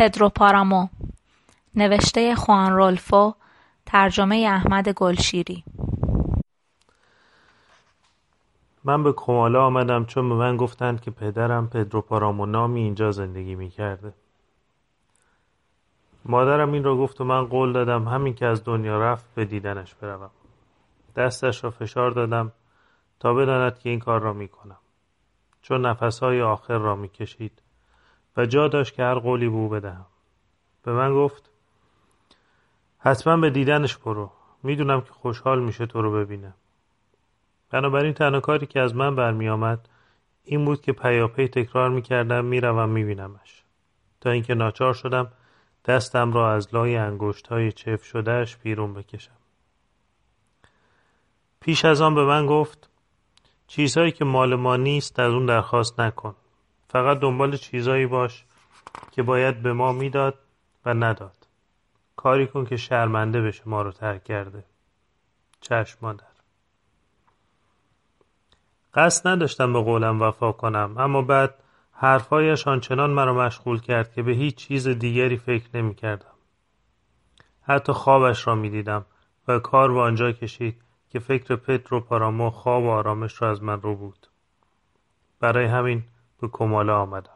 پدرو پارامو نوشته خوان رولفو ترجمه احمد گلشیری من به کمالا آمدم چون به من گفتند که پدرم پدرو پارامو نامی اینجا زندگی می کرده. مادرم این را گفت و من قول دادم همین که از دنیا رفت به دیدنش بروم. دستش را فشار دادم تا بداند که این کار را می کنم. چون نفسهای آخر را می کشید و جا داشت که هر قولی به او بدهم. به من گفت حتما به دیدنش برو. می‌دونم که خوشحال میشه تو رو ببینه. بنابراین تنها کاری که از من برمی آمد این بود که پیاپی تکرار می کردم می روم می بینمش. تا اینکه ناچار شدم دستم را از لای انگشت های چف شدهش بیرون بکشم. پیش از آن به من گفت چیزهایی که مال ما نیست از اون درخواست نکن. فقط دنبال چیزهایی باش که باید به ما می‌داد و نداد. کاری کن که شرمنده بشه ما رو ترک کرده. چشم مادر. قصد نداشتم به قولم وفا کنم اما بعد حرفهایش آنچنان مرا مشغول کرد که به هیچ چیز دیگری فکر نمی کردم. حتی خوابش را می دیدم و کار به آنجا کشید که فکر پترو پارامو خواب و آرامش را از من رو بود. برای همین به کمالا آمدم.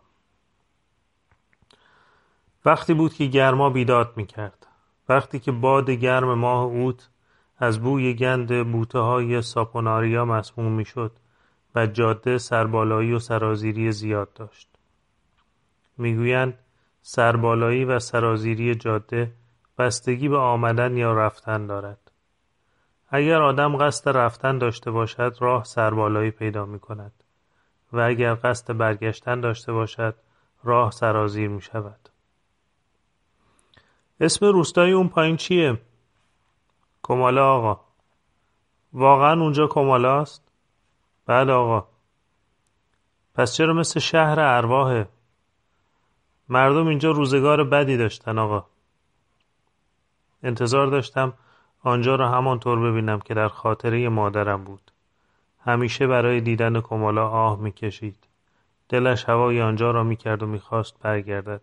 وقتی بود که گرما بیداد می کرد. وقتی که باد گرم ماه اوت از بوی گند بوته های ساپوناریا مسموم می شد و جاده سربالایی و سرازیری زیاد داشت. می‌گویند سربالایی و سرازیری جاده بستگی به آمدن یا رفتن دارد. اگر آدم قصد رفتن داشته باشد راه سربالایی پیدا می کند و اگر قصد برگشتن داشته باشد راه سرازیر می شود. اسم روستای اون پایین چیه؟ کمالا آقا واقعا اونجا کمالا است؟ بله آقا پس چرا مثل شهر ارواحه مردم اینجا روزگار بدی داشتن آقا انتظار داشتم آنجا را همانطور ببینم که در خاطره مادرم بود همیشه برای دیدن کمالا آه می‌کشید. دلش هوای آنجا را می‌کرد و می‌خواست برگردد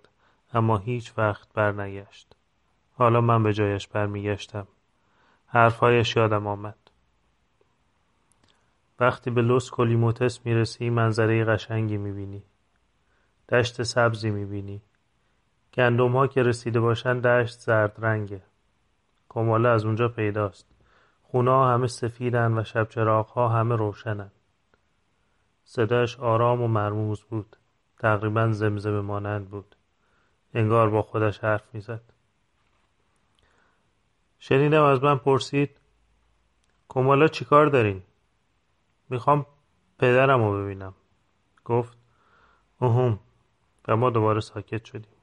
اما هیچ وقت برنگشت. حالا من به جایش برمیگشتم. حرفهایش یادم آمد. وقتی به لوس کلیموتس می‌رسی منظره قشنگی می‌بینی. دشت سبزی می‌بینی. گندم ها که رسیده باشن دشت زرد رنگه کماله از اونجا پیداست. خونه ها همه سفیدن و شب ها همه روشنن. صداش آرام و مرموز بود. تقریبا زمزمه مانند بود. انگار با خودش حرف می‌زد. شنیدم از من پرسید کمالا چیکار دارین? می‌خوام پدرم رو ببینم. گفت اوهم. و ما دوباره ساکت شدیم.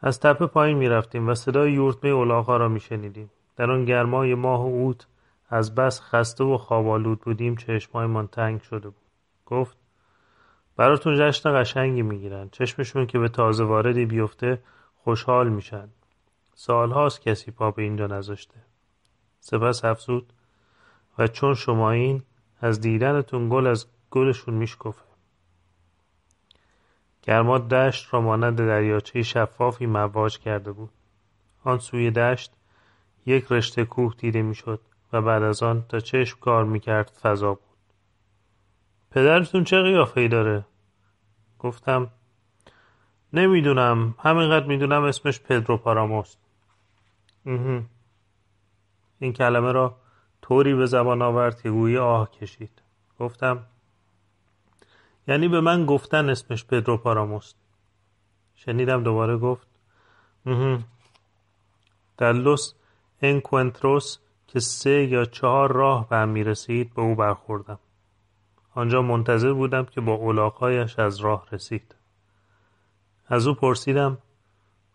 از تپه پایین می‌رفتیم و صدای یورتمه اولاغا را میشنیدیم. در آن گرمای ماه و اوت از بس خسته و خوابالود بودیم چشمایمان تنگ شده بود. گفت براتون جشن قشنگی می‌گیرن. چشمشون که به تازه واردی بیفته خوشحال میشن. سالهاست کسی پا به اینجا نذاشته. سپس افزود و چون شما این از دیدنتون گل از گلشون میشکفه. گرما دشت را مانند دریاچه شفافی مواج کرده بود. آن سوی دشت یک رشته کوه دیده می‌شد و بعد از آن تا چشم کار می‌کرد فضا بود. پدرتون چه قیافه داره؟ گفتم نمی‌دونم. همینقدر می‌دونم اسمش پدرو پاراموست این کلمه را طوری به زبان آورد که گویی آه کشید. گفتم یعنی به من گفتن اسمش پدرو پاراموست شنیدم دوباره گفت در لوس انکونتروس که سه یا چهار راه به هم می رسید به او برخوردم. آنجا منتظر بودم که با اولاقایش از راه رسید. از او پرسیدم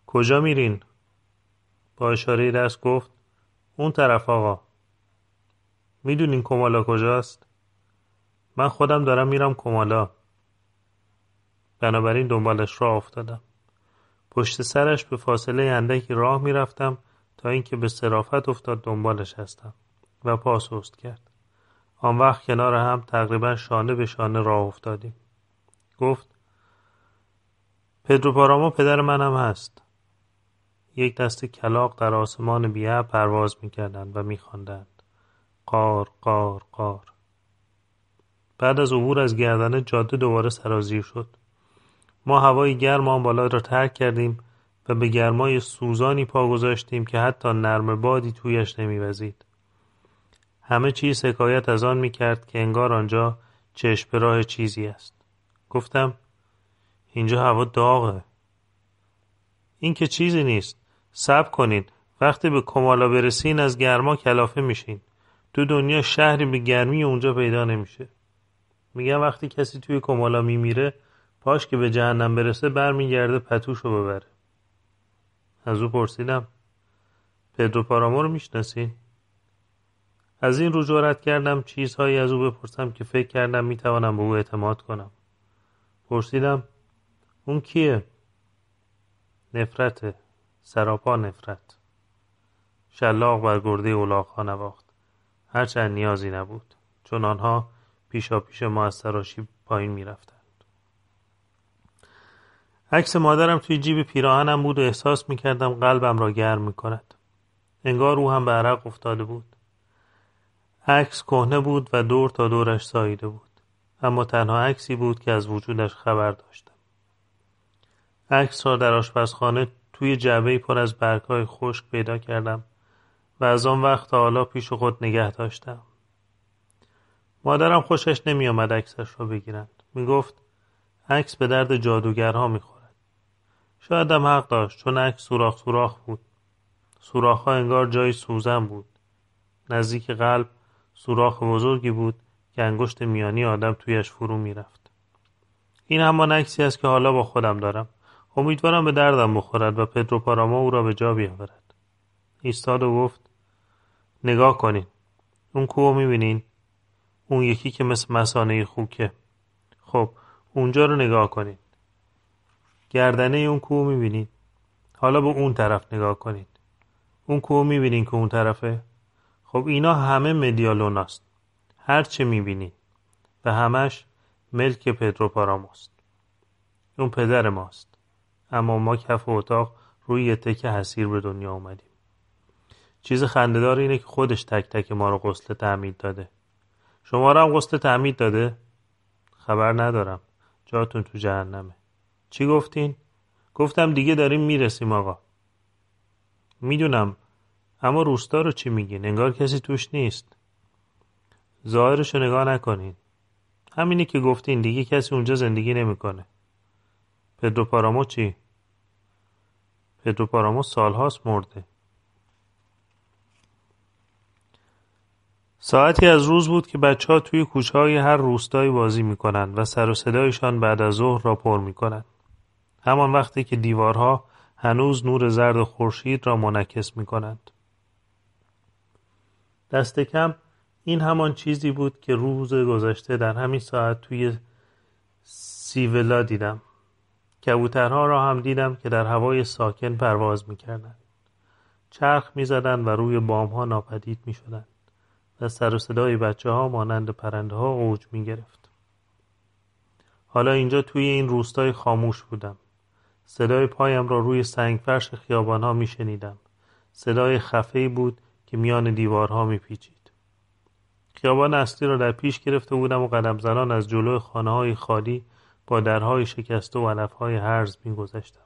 کجا میرین؟ با اشاره دست گفت اون طرف آقا. می‌دونین کمالا کجاست؟ من خودم دارم میرم کمالا. بنابراین دنبالش راه افتادم. پشت سرش به فاصله اندکی راه می‌رفتم تا اینکه به صرافت افتاد دنبالش هستم و پا کرد. آن وقت کنار هم تقریبا شانه به شانه راه افتادیم. گفت پدرو پاراما پدر منم هست. یک دست کلاق در آسمان بیه پرواز می‌کردند و میخواندند. قار قار قار. بعد از عبور از گردنه جاده دوباره سرازیر شد. ما هوای گرم آن بالا را ترک کردیم و به گرمای سوزانی پا گذاشتیم که حتی نرم بادی تویش نمیوزید. همه چیز حکایت از آن می‌کرد که انگار آنجا چشم راه چیزی است. گفتم اینجا هوا داغه. این که چیزی نیست. صبر کنین. وقتی به کمالا برسین از گرما کلافه میشین. تو دنیا شهری به گرمی اونجا پیدا نمیشه. میگم وقتی کسی توی کمالا میمیره پاش که به جهنم برسه برمیگرده پتوشو ببره. از او پرسیدم پدرو پارامو رو می‌شناسی؟ از این رو جورت کردم چیزهایی از او بپرسم که فکر کردم می‌توانم به او اعتماد کنم. پرسیدم اون کیه؟ نفرته سراپا نفرت. شلاق بر گرده اولاغها نواخت. هرچند نیازی نبود. چون آنها پیشا پیش ما از سراشی پایین می‌رفتند. عکس مادرم توی جیب پیراهنم بود و احساس می‌کردم قلبم را گرم می‌کند. انگار او هم به عرق افتاده بود. عکس کهنه بود و دور تا دورش ساییده بود. اما تنها عکسی بود که از وجودش خبر داشتم. عکس را در آشپزخانه توی جعبه پر از برگهای خشک پیدا کردم و از آن وقت تا حالا پیش خود نگه داشتم. مادرم خوشش نمی آمد عکسش را بگیرند. می گفت عکس به درد جادوگرها می خورد شاید هم حق داشت چون عکس سوراخ سوراخ بود. سوراخها انگار جای سوزن بود. نزدیک قلب سوراخ بزرگی بود که انگشت میانی آدم تویش فرو می‌رفت. این همان عکسی است که حالا با خودم دارم. امیدوارم به دردم بخورد و پدرو پاراما او را به جا بیاورد. ایستاد و گفت نگاه کنین. اون کوه می‌بینین؟ اون یکی که مثل مسانه خوکه. خب اونجا رو نگاه کنین. گردنه اون کوه می‌بینین حالا به اون طرف نگاه کنین اون کوه می‌بینین که اون طرفه؟ خب اینا همه مدیالوناست. هر چه می‌بینین و همش ملک پدرو پاراموست. اون پدر ماست. اما ما کف اتاق روی یه تکه حسیر به دنیا اومدیم. چیز خندهدار اینه که خودش تک تک ما رو غسل تعمید داده. شما رو هم غسل تعمید داده؟ خبر ندارم. جاتون تو جهنمه. چی گفتین؟ گفتم دیگه داریم می‌رسیم آقا. می‌دونم اما روستا رو چی میگین؟ انگار کسی توش نیست. ظاهرشو نگاه نکنین. همینی که گفتین دیگه کسی اونجا زندگی نمی‌کنه. پدرو پارامو چی؟ پدرو پارامو سالهاست مرده. ساعتی از روز بود که بچه ها توی کوچه های هر روستایی بازی می‌کنند و سر و صدایشان بعد از ظهر را پر می‌کنند. همان وقتی که دیوارها هنوز نور زرد خورشید را منعکس می‌کنند. دست کم این همان چیزی بود که روز گذشته در همین ساعت توی سیولا دیدم. کبوترها را هم دیدم که در هوای ساکن پرواز می‌کردند. چرخ می‌زدند و روی بامها ناپدید می‌شدند و سر و صدای بچه ها مانند پرنده ها اوج می‌گرفت. حالا اینجا توی این روستای خاموش بودم. صدای پایم را روی سنگفرش خیابان ها می شنیدم. صدای خفه بود که میان دیوارها می پیچید. خیابان اصلی را در پیش گرفته بودم و قدم زنان از جلو خانه های خالی با درهای شکسته و علفهای هرز میگذشتم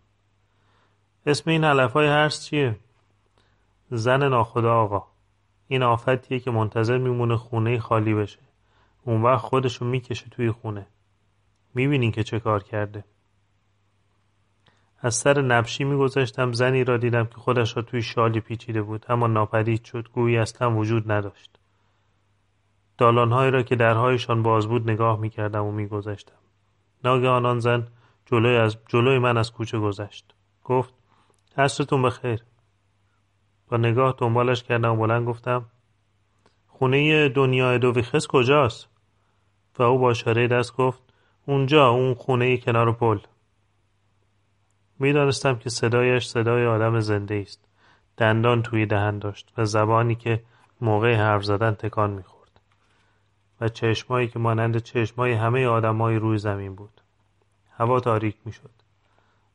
اسم این علفهای هرز چیه؟ زن ناخدا آقا این آفتیه که منتظر میمونه خونه خالی بشه اون وقت خودشو می‌کشه توی خونه می‌بینین که چه کار کرده از سر نبشی میگذشتم زنی را دیدم که خودش را توی شالی پیچیده بود اما ناپدید شد گویی اصلا وجود نداشت. دالانهایی را که درهایشان باز بود نگاه می‌کردم و میگذشتم ناگهان آن زن جلوی, از جلوی من از کوچه گذشت. گفت عصرتون بخیر. با نگاه دنبالش کردم و بلند گفتم خونه دنیا دویخس کجاست؟ و او با اشاره دست گفت اونجا اون خونه کنار پل. می‌دانستم که صدایش صدای آدم زنده است. دندان توی دهن داشت و زبانی که موقع حرف زدن تکان می‌خورد. و چشمایی که مانند چشمای همه آدمای روی زمین بود. هوا تاریک می‌شد.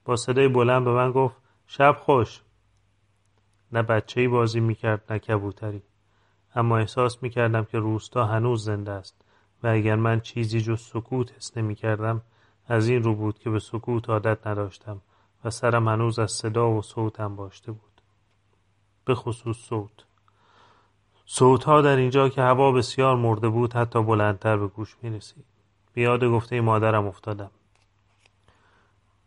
با صدای بلند به من گفت شب خوش. نه بچه بازی می‌کرد نه کبوتری. اما احساس می‌کردم که روستا هنوز زنده است و اگر من چیزی جز سکوت حس نمی‌کردم از این رو بود که به سکوت عادت نداشتم. و سرم هنوز از صدا و صوتم باشته بود. به خصوص صوت. صوتها در اینجا که هوا بسیار مرده بود حتی بلندتر به گوش می رسید بیاد گفته مادرم افتادم.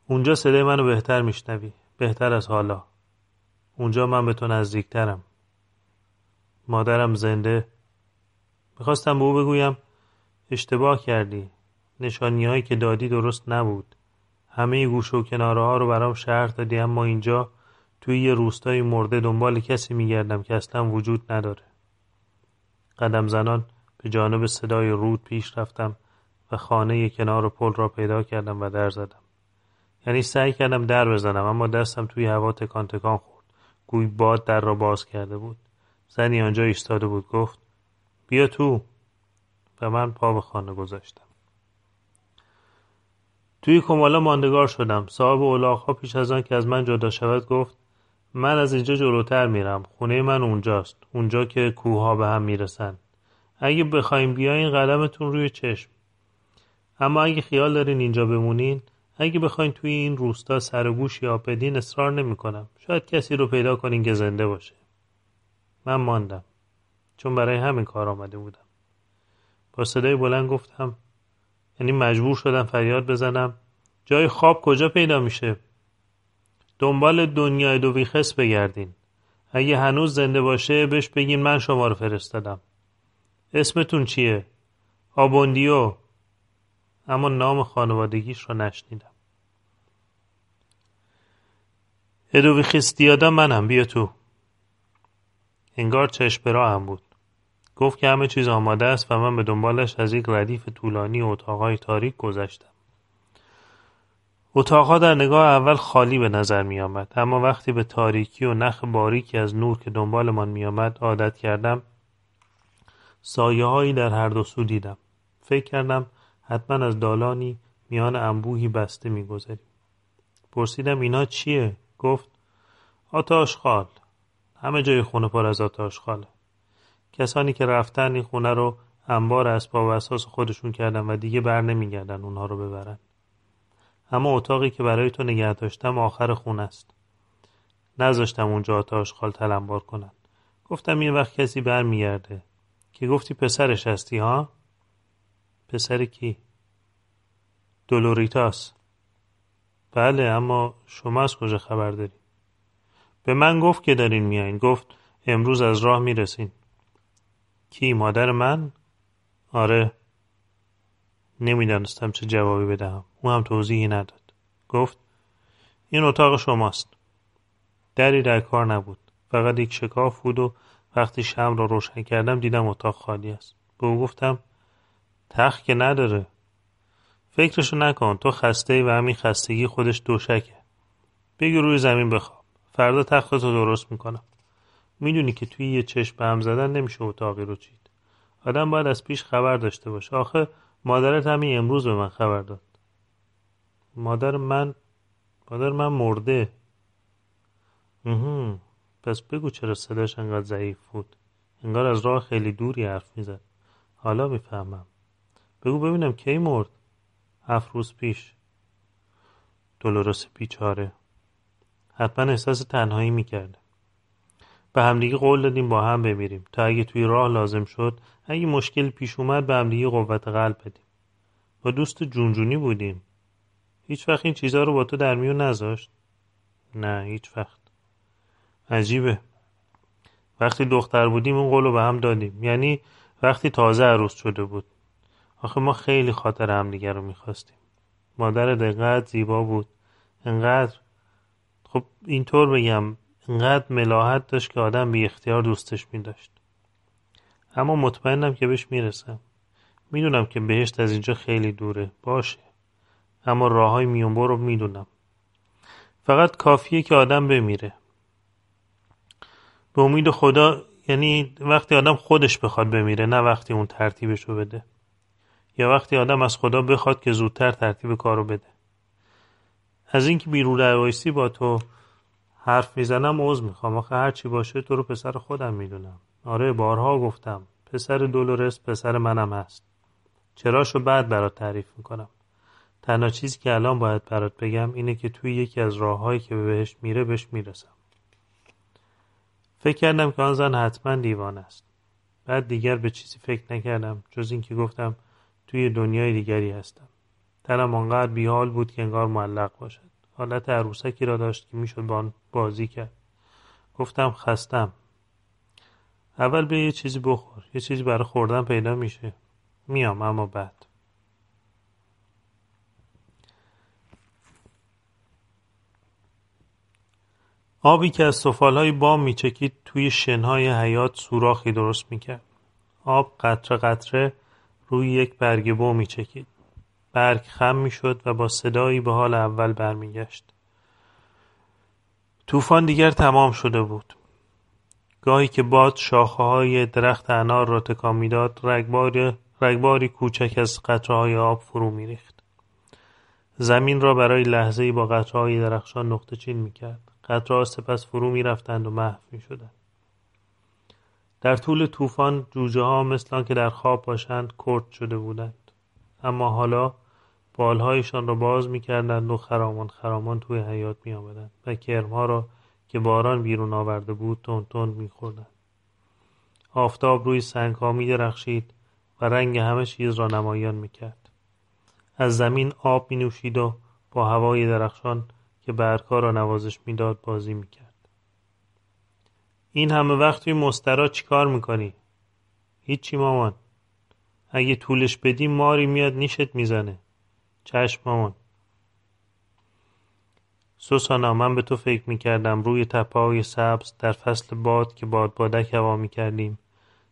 اونجا صدای منو بهتر میشنوی. بهتر از حالا. اونجا من به تو نزدیکترم. مادرم زنده. می‌خواستم به او بگویم اشتباه کردی. نشانیهایی که دادی درست نبود. همه گوش و کناره ها رو برام شهر دادی اما اینجا توی یه روستای مرده دنبال کسی میگردم که اصلا وجود نداره. قدم زنان به جانب صدای رود پیش رفتم و خانه کنار پل را پیدا کردم و در زدم. یعنی سعی کردم در بزنم اما دستم توی هوا تکان تکان خورد. گوی باد در را باز کرده بود. زنی آنجا ایستاده بود گفت بیا تو. و من پا به خانه گذاشتم. توی کمالا ماندگار شدم. صاحب اولاغها پیش از آن که از من جدا شود گفت من از اینجا جلوتر میرم. خونه من اونجاست. اونجا که کوها به هم می‌رسن. اگه بخوایم بیاین قدمتون روی چشم. اما اگه خیال دارین اینجا بمونین اگه بخواین توی این روستا سر گوش یا بدین اصرار نمی‌کنم. شاید کسی رو پیدا کنین که زنده باشه. من ماندم. چون برای همین کار آمده بودم. با صدای بلند گفتم یعنی مجبور شدم فریاد بزنم. جای خواب کجا پیدا میشه؟ دنبال دنیای دو ویخس بگردین. اگه هنوز زنده باشه بهش بگین من شما رو فرستادم. اسمتون چیه؟ آبوندیو. اما نام خانوادگیش رو نشنیدم. ادوی خستیادا منم بیا تو. انگار چشم هم بود. گفت که همه چیز آماده است و من به دنبالش از یک ردیف طولانی اتاقهای تاریک گذشتم. اتاقها در نگاه اول خالی به نظر می آمد اما وقتی به تاریکی و نخ باریکی از نور که دنبالمان می آمد عادت کردم سایه هایی در هر دو سو دیدم. فکر کردم حتما از دالانی میان انبوهی بسته میگذریم. پرسیدم اینا چیه؟ گفت آتاش خال همه جای خونه پر از آتاش خاله کسانی که رفتن این خونه رو انبار اسباب و اساس خودشون کردن و دیگه بر نمیگردن اونها رو ببرن. اما اتاقی که برای تو نگه داشتم آخر خونه است. نذاشتم اونجا آتاش خال تلمبار کنن. گفتم این وقت کسی برمیگرده. که گفتی پسرش هستی ها؟ پسر کی؟ دولوریتاس. بله اما شما از کجا خبر داری؟ به من گفت که دارین میایین گفت امروز از راه می‌رسین. کی مادر من؟ آره. نمی‌دانستم چه جوابی بدهم. او هم توضیحی نداد. گفت این اتاق شماست. دری در کار نبود. فقط یک شکاف بود و وقتی شم را روشن کردم دیدم اتاق خالی است. به او گفتم تخت که نداره. فکرشو نکن تو خسته و همین خستگی خودش دوشکه. بگی روی زمین بخواب. فردا تختتو درست می‌کنم. می‌دونی که توی یه چشم به هم زدن نمیشه اتاقی رو چید. آدم باید از پیش خبر داشته باشه. آخه مادرت همین امروز به من خبر داد. مادر من مادر من مرده. پس بگو چرا صداش انقدر ضعیف بود. انگار از راه خیلی دوری حرف می‌زد. حالا می‌فهمم. بگو ببینم کی مرد. هفت روز پیش. دولورس بیچاره. حتما احساس تنهایی می‌کرده. به همدیگه قول دادیم با هم بمیریم. تا اگه توی راه لازم شد اگه مشکل پیش اومد به همدیگه قوت قلب بدیم. با دوست جونجونی بودیم. هیچ وقت این چیزها رو با تو در میون نذاشت؟ نه هیچ وقت. عجیبه. وقتی دختر بودیم اون قول رو به هم دادیم. یعنی وقتی تازه عروس شده بود. آخه ما خیلی خاطر همدیگه رو می‌خواستیم. مادر دقت زیبا بود. انقدر. خب اینطور بگم انقدر ملاحت داشت که آدم بی اختیار دوستش می داشت. اما مطمئنم که بهش می‌رسم می‌دونم که بهشت از اینجا خیلی دوره. باشه. اما راه های رو می‌دونم فقط کافیه که آدم بمیره. به امید خدا یعنی وقتی آدم خودش بخواد بمیره نه وقتی اون ترتیبشو بده. یا وقتی آدم از خدا بخواد که زودتر ترتیب کارو بده. از اینکه بیرون روایسی با تو حرف می‌زنم عوض می‌خوام. آخه هرچی باشه تو رو پسر خودم می‌دونم. آره بارها گفتم پسر دولورس پسر منم هست. چراشو بعد برات تعریف می‌کنم. تنها چیزی که الان باید برات بگم اینه که توی یکی از راههایی که بهش میره بهش می‌رسم. فکر کردم که آن زن حتما دیوان است. بعد دیگر به چیزی فکر نکردم جز اینکه گفتم توی دنیای دیگری هستم. تنم آنقدر بیحال بود که انگار معلق باشد. حالت عروسکی را داشت که می‌شد با آن بازی کرد. گفتم خستم. اول به یه چیزی بخور. یه چیزی برای خوردن پیدا میشه. میام اما بعد. آبی که از سفالهای بام میچکید توی شنهای حیات سوراخی درست می‌کرد. آب قطره قطره روی یک برگ بو میچکید. برگ خم می‌شد و با صدایی به حال اول برمیگشت. طوفان دیگر تمام شده بود. گاهی که باد های درخت انار را تکان می‌داد رگباری کوچک از های آب فرو میریخت. زمین را برای لحظهای با های درخشان نقطه چین می‌کرد. قطرهها سپس فرو می‌رفتند و محو می‌شدند. در طول طوفان جوجه ها مثل که در خواب باشند کرد شده بودند. اما حالا بالهایشان را باز می‌کردند و خرامان خرامان توی حیات میآمدند و کرمها را که باران بیرون آورده بود تند تند میخوردند. آفتاب روی سنگها میدرخشید و رنگ همه چیز را نمایان می‌کرد. از زمین آب مینوشید و با هوای درخشان که برگها را نوازش می‌داد بازی می‌کرد. این همه وقت توی مسترا چیکار می‌کنی؟ هیچی مامان. اگه طولش بدی ماری میاد نیشت می‌زنه. چشم مامان. سوسانا من به تو فکر می‌کردم روی تپه های سبز در فصل باد که باد بادک هوا می‌کردیم.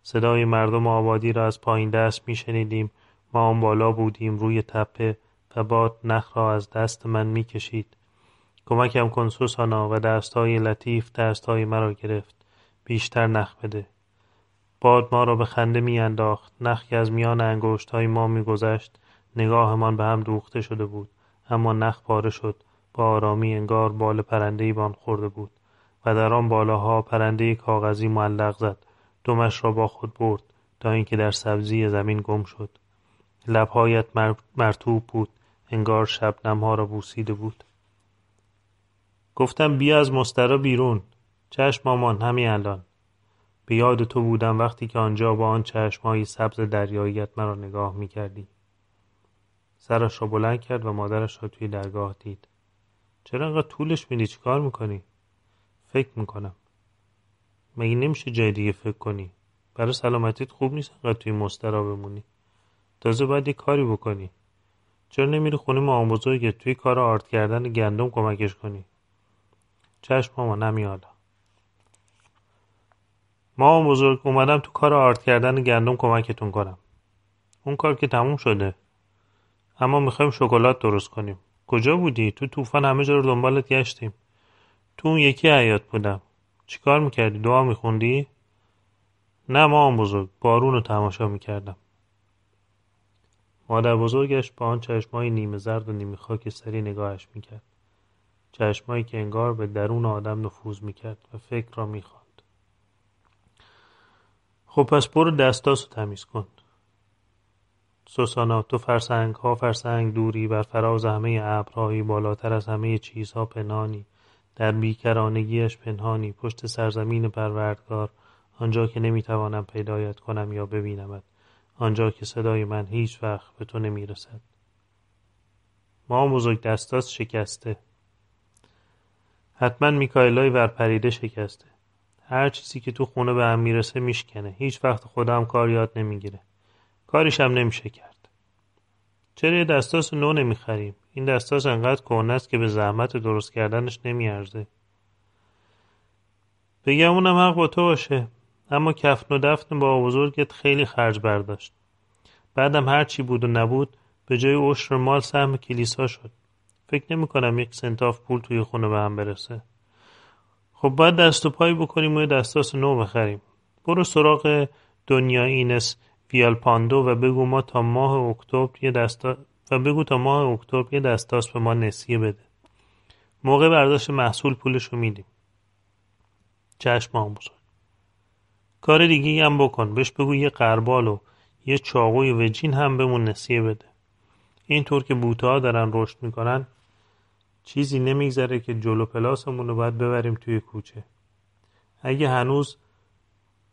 صدای مردم آبادی را از پایین دست میشنیدیم. ما آن بالا بودیم روی تپه و باد نخ را از دست من می‌کشید. کمکم کن سوسانا و دستهای لطیف دستهای مرا گرفت. بیشتر نخ بده. باد ما را به خنده میانداخت. نخ که از میان انگشتهای ما میگذشت. نگاهمان به هم دوخته شده بود. اما نخ پاره شد. با آرامی انگار بال پرندهای بان خورده بود. و در آن بالاها پرنده کاغذی معلق زد. دمش را با خود برد تا اینکه در سبزی زمین گم شد. لبهایت مرتوب بود. انگار شبنمها را بوسیده بود. گفتم بیا از مسترا بیرون. چشم مامان همین الان. به یاد تو بودم وقتی که آنجا با آن چشمهای سبز دریاییت مرا نگاه می‌کردی. سرش را بلند کرد و مادرش را توی درگاه دید. چرا انقدر طولش میدی؟ کار می‌کنی؟ فکر می‌کنم. مگه نمیشه جای دیگه فکر کنی؟ برای سلامتیت خوب نیست انقدر توی مسترا بمونی. تازه باید یه کاری بکنی. چرا نمیری خونه ما بزرگت توی کار آرد کردن گندم کمکش کنی؟ چشم ماما نمیالا ما بزرگ اومدم تو کار آرد کردن گندم کمکتون کنم. اون کار که تموم شده. اما می‌خوایم شکلات درست کنیم. کجا بودی؟ تو طوفان همه جا رو دنبالت گشتیم. تو اون یکی حیات بودم. چیکار می‌کردی؟ دعا میخوندی؟ نه ما بزرگ بارون رو تماشا می‌کردم. مادر بزرگش با آن چشمای نیمه زرد و نیمه خاکستری نگاهش می‌کرد. چشمایی که انگار به درون آدم نفوذ می‌کرد و فکر را می‌خواند. خب پس برو دستاسو تمیز کن. سوسانا تو فرسنگ ها فرسنگ دوری بر فراز همه ابرهایی بالاتر از همه چیزها پنهانی. در بیکرانگیش پنهانی. پشت سرزمین پروردگار آنجا که نمی‌توانم پیدایت کنم یا ببینمت. آنجا که صدای من هیچ وقت به تو نمی‌رسد. ما بزرگ دستاس شکسته. حتما میکایلای ورپریده شکسته. هر چیزی که تو خونه به هم می‌رسه میشکنه. هیچ وقت خودم کار یاد نمی‌گیره. کاریش هم نمیشه کرد. چرا یه دستاس نو نمی‌خریم؟ این دستاس انقدر کهنه است که به زحمت درست کردنش نمیارزه. بگم اونم حق با تو باشه اما کفن و دفن بابابزرگت خیلی خرج برداشت. بعدم هر چی بود و نبود به جای عشر مال سهم کلیسا شد. فکر نمی کنم یک سنتاوو پول توی خونه به هم برسه. خب باید دست و پایی بکنیم و دستاس نو بخریم. برو سراغ دونیا اینس ویالپاندو و بگو ما تا ماه اکتبر یه دستا و بگو تا ماه اکتبر یه دستاس به ما نسیه بده. موقع برداشت محصول پولش رو میدیم. چشم بزرگ کار دیگه هم بکن. بهش بگو یه قربال و یه چاقوی وجین هم بهمون نسیه بده. اینطور که بوته ها دارن رشد می‌کنن چیزی نمیگذره که جلو پلاسمون رو باید ببریم توی کوچه. اگه هنوز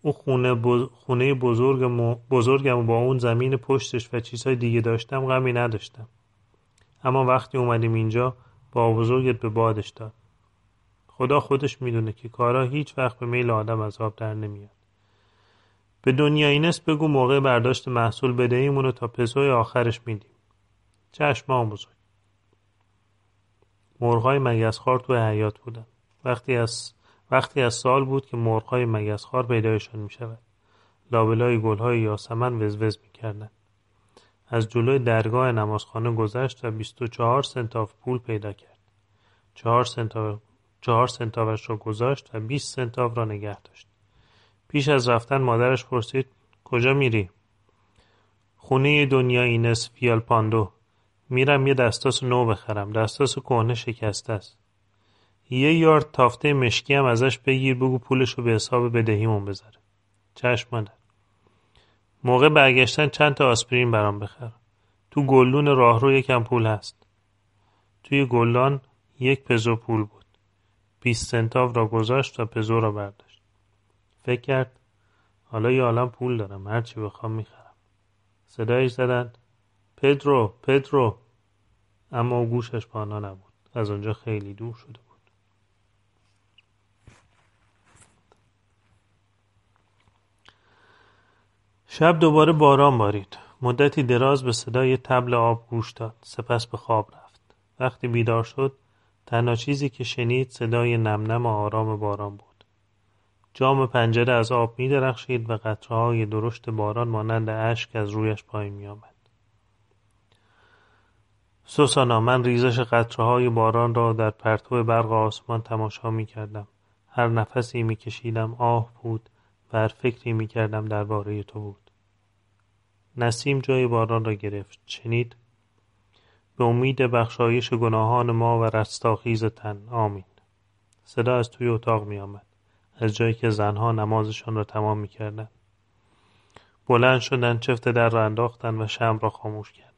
اون خونه, خونه بزرگم, بزرگم با اون زمین پشتش و چیزهای دیگه داشتم غمی نداشتم. اما وقتی اومدیم اینجا با بزرگت به بادش داد. خدا خودش می‌دونه که کارا هیچ وقت به میل آدم از آب در نمیاد. به دنیا اینست بگو موقع برداشت محصول بدهیمون رو تا پسوی آخرش میدیم. چشم بزرگ. مرغهای مگسخوار تو حیات بودن. وقتی از وقتی از سال بود که مرغهای مگسخوار پیدایشان می شود لابلای گلهای یاسمن وزوز می کردن. از جلوی درگاه نمازخانه گذشت و بیست و چهار سنتاوو پول پیدا کرد. چهار سنتاوو چهار سنتاووش را گذاشت و بیست سنتاوو را نگه داشت. پیش از رفتن مادرش پرسید کجا میری؟ خونه دونیا اینس ویالپاندو. میرم یه دستاس نو بخرم. دستاس کهنه شکسته است. یه یارد تافته مشکی هم ازش بگیر بگو پولش رو به حساب بدهیمون بذاره. چشم موقع برگشتن چند تا آسپرین برام بخر. تو گلدون راهرو یکم پول هست. توی گلدان یک پزو پول بود. بیست سنتاو را گذاشت و پزو را برداشت. فکر کرد حالا یه عالم پول دارم هرچی بخوام می‌خرم. صدایش زدند پدرو پدرو. اما گوشش پانا نبود. از آنجا خیلی دور شده بود. شب دوباره باران بارید مدتی دراز به صدای تبل آب گوش داد. سپس به خواب رفت. وقتی بیدار شد تنها چیزی که شنید صدای نمنم و آرام باران بود. جام پنجره از آب می درخشید و قطرههای درشت باران مانند اشک از رویش پایین می آمد. سوسانا من ریزش قطرههای باران را در پرتو برق آسمان تماشا می کردم. هر نفسی می کشیدم آه بود. و هر فکری می کردم درباره تو بود. نسیم جای باران را گرفت. شنید؟ به امید بخشایش گناهان ما و رستاخیز تن. آمین. صدا از توی اتاق می آمد. از جایی که زنها نمازشان را تمام می کردن. بلند شدن چفت در را انداختن و شم را خاموش کردن.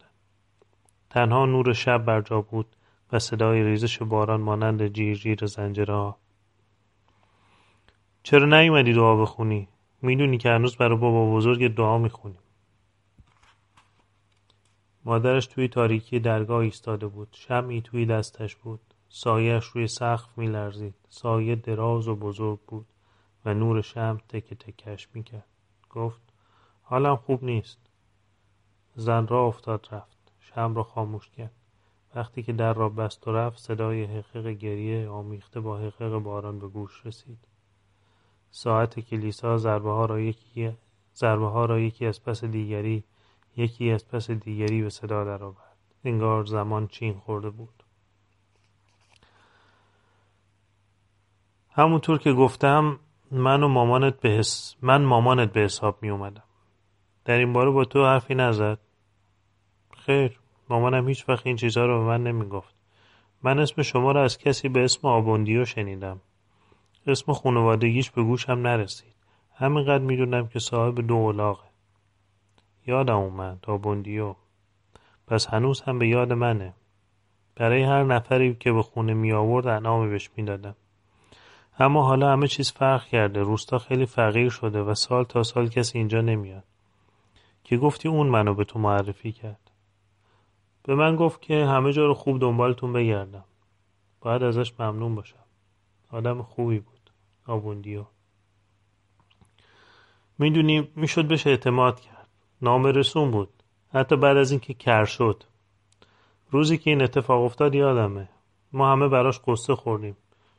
تنها نور شب بر جا بود و صدای ریزش باران مانند جیر جیر زنجیرهها چرا نیومدی دعا بخونی؟ می‌دونی که هنوز برای بابا بزرگ دعا می‌خونیم مادرش توی تاریکی درگاه ایستاده بود. شمعی توی دستش بود. سایهش روی سقف میلرزید. سایه دراز و بزرگ بود و نور شم تک تکش می‌کرد. گفت حالم خوب نیست. زن را افتاد رفت. شم را خاموش کرد. وقتی که در را بست و رفت صدای حقیق گریه آمیخته با حقیق باران به گوش رسید. ساعت کلیسا ضربه ها را یکی ضربه ها را یکی از پس دیگری یکی از پس دیگری به صدا درآورد. انگار زمان چین خورده بود. همونطور که گفتم من و مامانت به حس... من مامانت به حساب می اومدم. در این باره با تو حرفی نزد. خیر مامانم هیچ وقت این چیزها رو به من نمی‌گفت. من اسم شما را از کسی به اسم آبوندیو شنیدم. اسم خانوادگیش به گوشم نرسید. همینقدر می‌دونم که صاحب دو اولاغه. یادم اومد آبوندیو پس هنوز هم به یاد منه. برای هر نفری که به خونه می آورد انعامی بهش می‌دادم. اما حالا همه چیز فرق کرده. روستا خیلی فقیر شده و سال تا سال کسی اینجا نمیاد. که گفتی اون منو به تو معرفی کرد. به من گفت که همه جا رو خوب دنبالتون بگردم. باید ازش ممنون باشم. آدم خوبی بود. آبوندیو می‌دونی می‌شد بهش اعتماد کرد. نام رسون بود. حتی بعد از اینکه کر شد. روزی که این اتفاق افتاد یادمه. ما همه براش قصه خوردیم.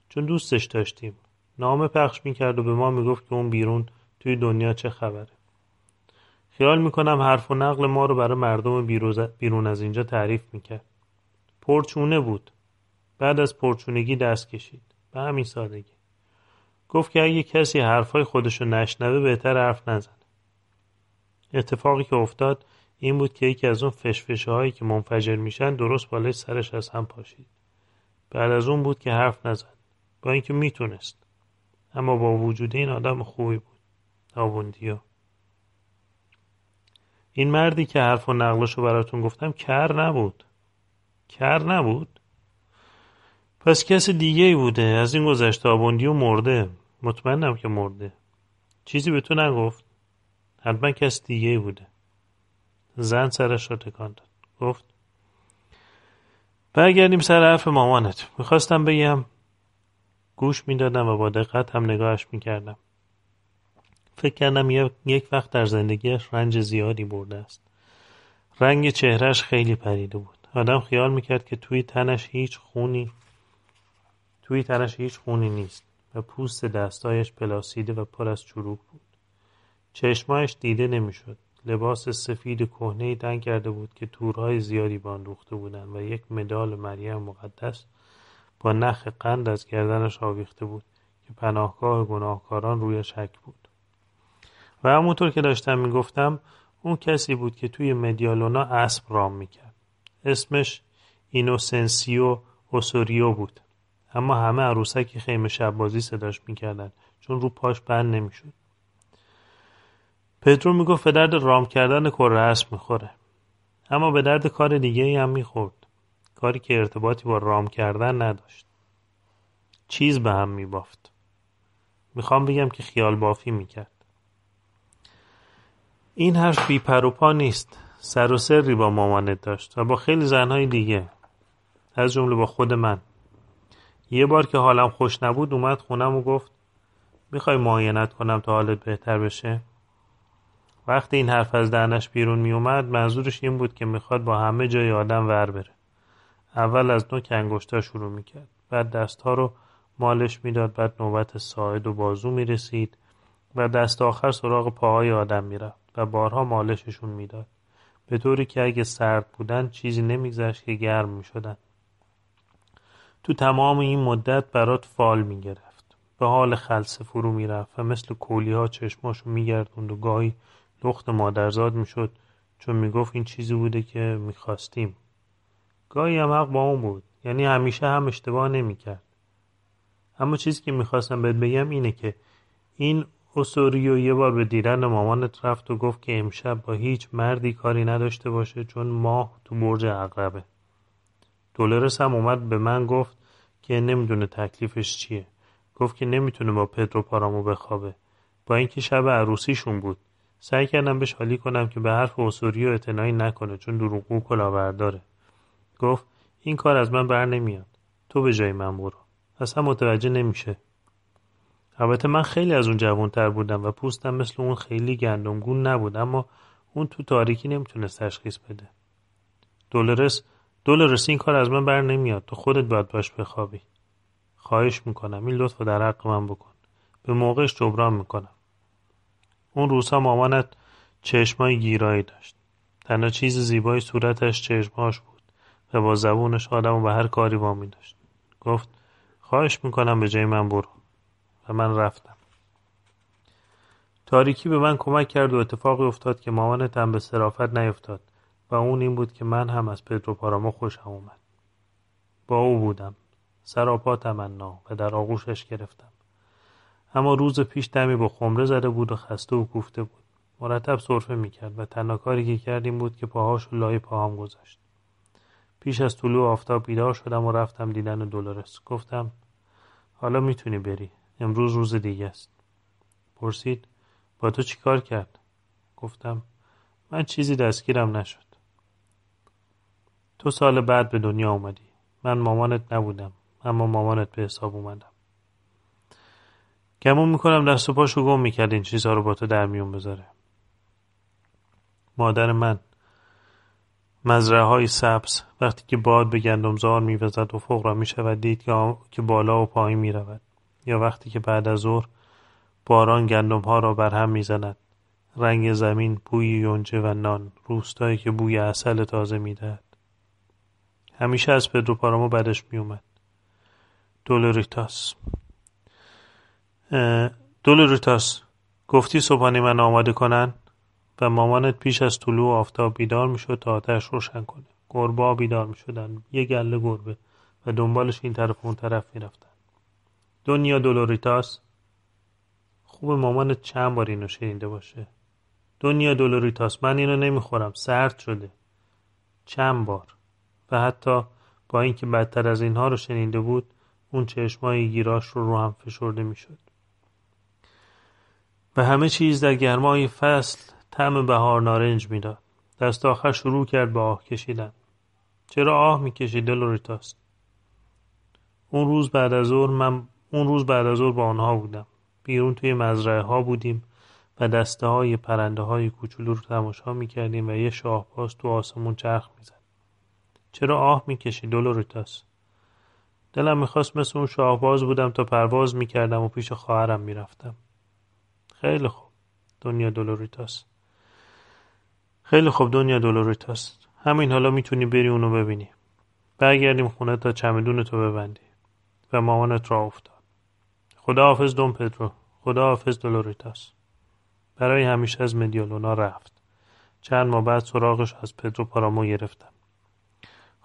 چون دوستش داشتیم. نامه پخش می‌کرد و به ما می‌گفت که اون بیرون توی دنیا چه خبره. خیال می‌کنم حرف و نقل ما رو برای مردم بیرون از اینجا تعریف می‌کرد. پرچونه بود. بعد از پرچونگی دست کشید. به همین سادگی. گفت که اگه کسی حرفای خودشو نشنوه بهتر حرف نزنه اتفاقی که افتاد این بود که یکی از اون فشفشه هایی که منفجر میشن درست بالای سرش از هم پاشید. بعد از اون بود که حرف نزد. با اینکه می‌تونست. اما با وجود این آدم خوبی بود. آبوندیا این مردی که حرف و نقلشو براتون گفتم کر نبود. کر نبود؟ پس کس دیگه ای بوده. از این گذشته آبوندیو مرده. مطمئنم که مرده. چیزی به تو نگفت. حتما کس دیگه ای بوده. زن سرش را تکان داد. گفت برگردیم سر حرف مامانت. می‌خواستم بگم. گوش می‌دادم و با دقت هم نگاهش می‌کردم. فکر کردم یک وقت در زندگیش رنج زیادی برده است. رنگ چهرش خیلی پریده بود. آدم خیال می‌کرد که توی تنش هیچ خونی توی تنش هیچ خونی نیست و پوست دستایش پلاسیده و پر از چروک بود. چشمایش دیده نمی‌شد. لباس سفید کهنه تنگ کرده بود که تورهای زیادی به آن بودند و یک مدال مریم مقدس با نخ قند از گردنش آویخته بود که پناهگاه گناهکاران روی شک بود. و همونطور که داشتم می‌گفتم اون کسی بود که توی مدیالونا اسب رام می‌کرد. اسمش اینوسنسیو اوسوریو بود. اما همه عروسک خیمه شبازی صداش می‌کردن چون رو پاش بند نمی‌شد. پدرو می‌گفت به درد رام کردن کره اسب می‌خوره. اما به درد کار دیگه ای هم می‌خورد. کاری که ارتباطی با رام کردن نداشت. چیز به هم میبافت. می‌خوام بگم که خیال بافی می‌کرد. این حرف بی پا نیست. سر و سری با مامانت داشت و با خیلی زنهای دیگه. از جمله با خود من. یه بار که حالم خوش نبود اومد خونم و گفت می‌خوای معاینت کنم تا حالت بهتر بشه؟ وقتی این حرف از دهنش بیرون میومد منظورش این بود که می‌خواد با همه جای آدم ور بره. اول از نوک انگشتا شروع می‌کرد. بعد دستها رو مالش می‌داد بعد نوبت ساعد و بازو می‌رسید. و دست آخر سراغ پاهای آدم می‌رفت و بارها مالششون می‌داد. به طوری که اگه سرد بودن چیزی نمیگذشت که گرم می‌شدن. تو تمام این مدت برات فال می‌گرفت. به حال خلصه فرو می‌رفت و مثل کولی ها چشماشو میگردوند و گاهی لخت مادرزاد می‌شد چون می‌گفت این چیزی بوده که می‌خواستیم. گاهی هم حق با اون بود. یعنی همیشه هم اشتباه نمی‌کرد. اما چیزی که می‌خواستم بهت بگم اینه که این اسوریو یه بار به دیدن مامانت رفت و گفت که امشب با هیچ مردی کاری نداشته باشه چون ماه تو برج عقربه. دولرس هم اومد به من گفت که نمی‌دونه تکلیفش چیه. گفت که نمی‌تونه با پدرو پارامو بخوابه. با اینکه شب عروسیشون بود. سعی کردم بهش حالی کنم که به حرف اسوریو اعتنایی نکنه چون دروغگو کلاورداره گفت این کار از من بر نمیاد. تو به جای من برو. اصلا متوجه نمیشه. البته من خیلی از اون جوانتر بودم و پوستم مثل اون خیلی گندمگون نبود اما اون تو تاریکی نمی‌تونست تشخیص بده. دولرس دولرس این کار از من بر نمیاد. تو خودت باید باش بخوابی. خواهش می‌کنم. این لطف در حق من بکن. به موقعش جبران می‌کنم. اون روزها مامانت چشمای گیرایی داشت. تنها چیز زیبای صورتش چشماش بود و با زبونش آدم و به هر کاری وامی داشت. گفت خواهش می‌کنم به جای من برو. و من رفتم. تاریکی به من کمک کرد و اتفاقی افتاد که مامانتم به صرافت نیفتاد. و اون این بود که من هم از پدرو پارامو خوشم اومد. با او بودم. سراپا تمنا و در آغوشش گرفتم. اما روز پیش دمی با خمره زده بود و خسته و کوفته بود. مرتب صرفه می‌کرد و تنها کاری که کردیم بود که پاهاش و لای پاهام گذاشت. پیش از طلوع آفتاب بیدار شدم و رفتم دیدن دولارس گفتم حالا می‌تونی بری. امروز روز دیگه است. پرسید با تو چی کار کرد؟ گفتم من چیزی دستگیرم نشد. تو سال بعد به دنیا اومدی. من مامانت نبودم اما مامانت به حساب اومدم. گمون می‌کنم دست و پاشو گم می‌کرد این چیزها رو با تو در میون بذاره. مادر من مزرعه های سبز وقتی که باد به گندمزار میوزد و فوق را می‌شود دید که بالا و پایین می‌رود. یا وقتی که بعد از ظهر باران گندم ها را بر هم می‌زند. رنگ زمین بوی یونجه و نان روستایی که بوی اصل تازه می‌دهد. همیشه از پدرو پارامو بدش میومد دولوریتاس. دولوریتاس گفتی صبحانه من آماده کنن و مامانت پیش از طلوع آفتاب بیدار می‌شد تا آتش روشن کنه. گربه بیدار می‌شدن. یه گله گربه و دنبالش این طرف اون طرف می‌رفتن. دنیا دولوریتاس. خوب مامانت چند بار اینو شنیده باشه. دنیا دولوریتاس. من اینو نمی‌خورم. سرد شده. چند بار؟ و حتی با اینکه بدتر از اینها رو شنیده بود اون چشمای گیراش رو رو هم فشرده می‌شد. و همه چیز در گرمای فصل طعم بهار نارنج می‌داد. دست آخر شروع کرد به آه کشیدن. چرا آه می‌کشی دلوریتاس؟ اون روز بعد از ظهر من اون روز بعد از ظهر با آنها بودم. بیرون توی مزرعه ها بودیم و دسته های پرنده های کوچولو رو تماشا می‌کردیم و یه شاهباز تو آسمون چرخ می‌زد. چرا آه می‌کشی دولوریتاس دلم می‌خواست مثل اون شاهباز بودم تا پرواز می‌کردم و پیش خواهرم می‌رفتم. خیلی خوب دنیا دولوریتاس خیلی خوب دنیا دولوریتاس همین حالا می‌تونی بری اونو ببینی. برگردیم خونه تا چمدون تو ببندی. و مامانت را افتاد. خدا حافظ دون پدرو. خدا حافظ دولوریتاس برای همیشه از مدیالونا رفت. چند ماه بعد سراغش از پدرو پارامو گرفتم.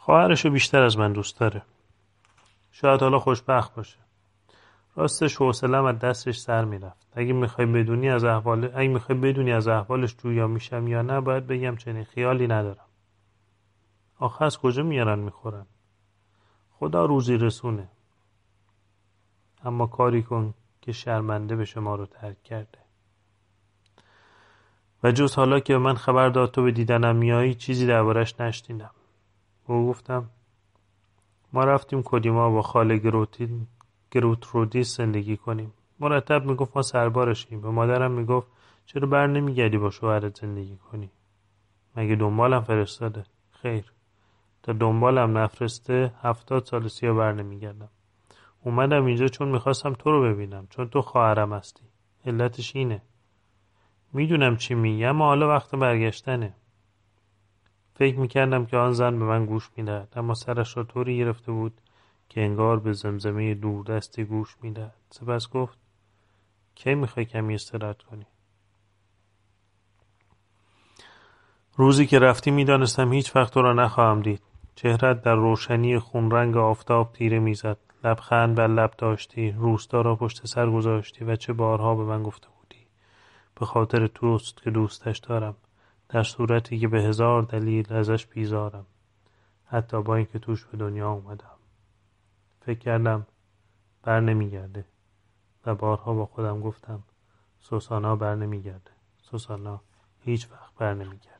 خواهرشو بیشتر از من دوست داره. شاید حالا خوشبخت باشه. راستش حوصلم از دستش سر می‌رفت. اگه می‌خوای بدونی از احوال اگه می‌خوای بدونی از احوالش جویا میشم یا نه باید بگم چنین خیالی ندارم. آخه از کجا میارن می‌خورن؟ خدا روزی رسونه. اما کاری کن که شرمنده به شما رو ترک کرده. و جز حالا که من خبر داد تو به دیدنم میایی چیزی دربارش نشنیدم. او گفتم ما رفتیم کدیما با خاله گروتین گروترودیس زندگی کنیم. مرتب می‌گفت ما سربارشیم. به مادرم می‌گفت چرا بر نمیگردی با شوهرت زندگی کنی؟ مگه دنبالم فرستاده؟ خیر. تا دنبالم نفرسته هفتاد سال سیا بر نمیگردم. اومدم اینجا چون می‌خواستم تو رو ببینم چون تو خواهرم هستی. علتش اینه. می‌دونم چی میگی اما حالا وقت برگشتنه. فکر می‌کردم که آن زن به من گوش می‌دهد اما سرش را طوری گرفته بود که انگار به زمزمه دوردستی گوش می‌دهد. سپس گفت کی می‌خوای کمی استراحت کنی؟ روزی که رفتی می‌دانستم هیچ وقت تو را نخواهم دید. چهرت در روشنی خونرنگ آفتاب تیره می‌زد. لبخند بر لب داشتی روستا را پشت سر گذاشتی و چه بارها به من گفته بودی. به خاطر توست که دوستش دارم. در صورتی که به هزار دلیل ازش بیزارم حتی با اینکه توش به دنیا اومدم. فکر کردم بر نمیگرده و بارها با خودم گفتم سوسانا بر نمیگرده. سوسانا هیچ وقت بر نمیگرده.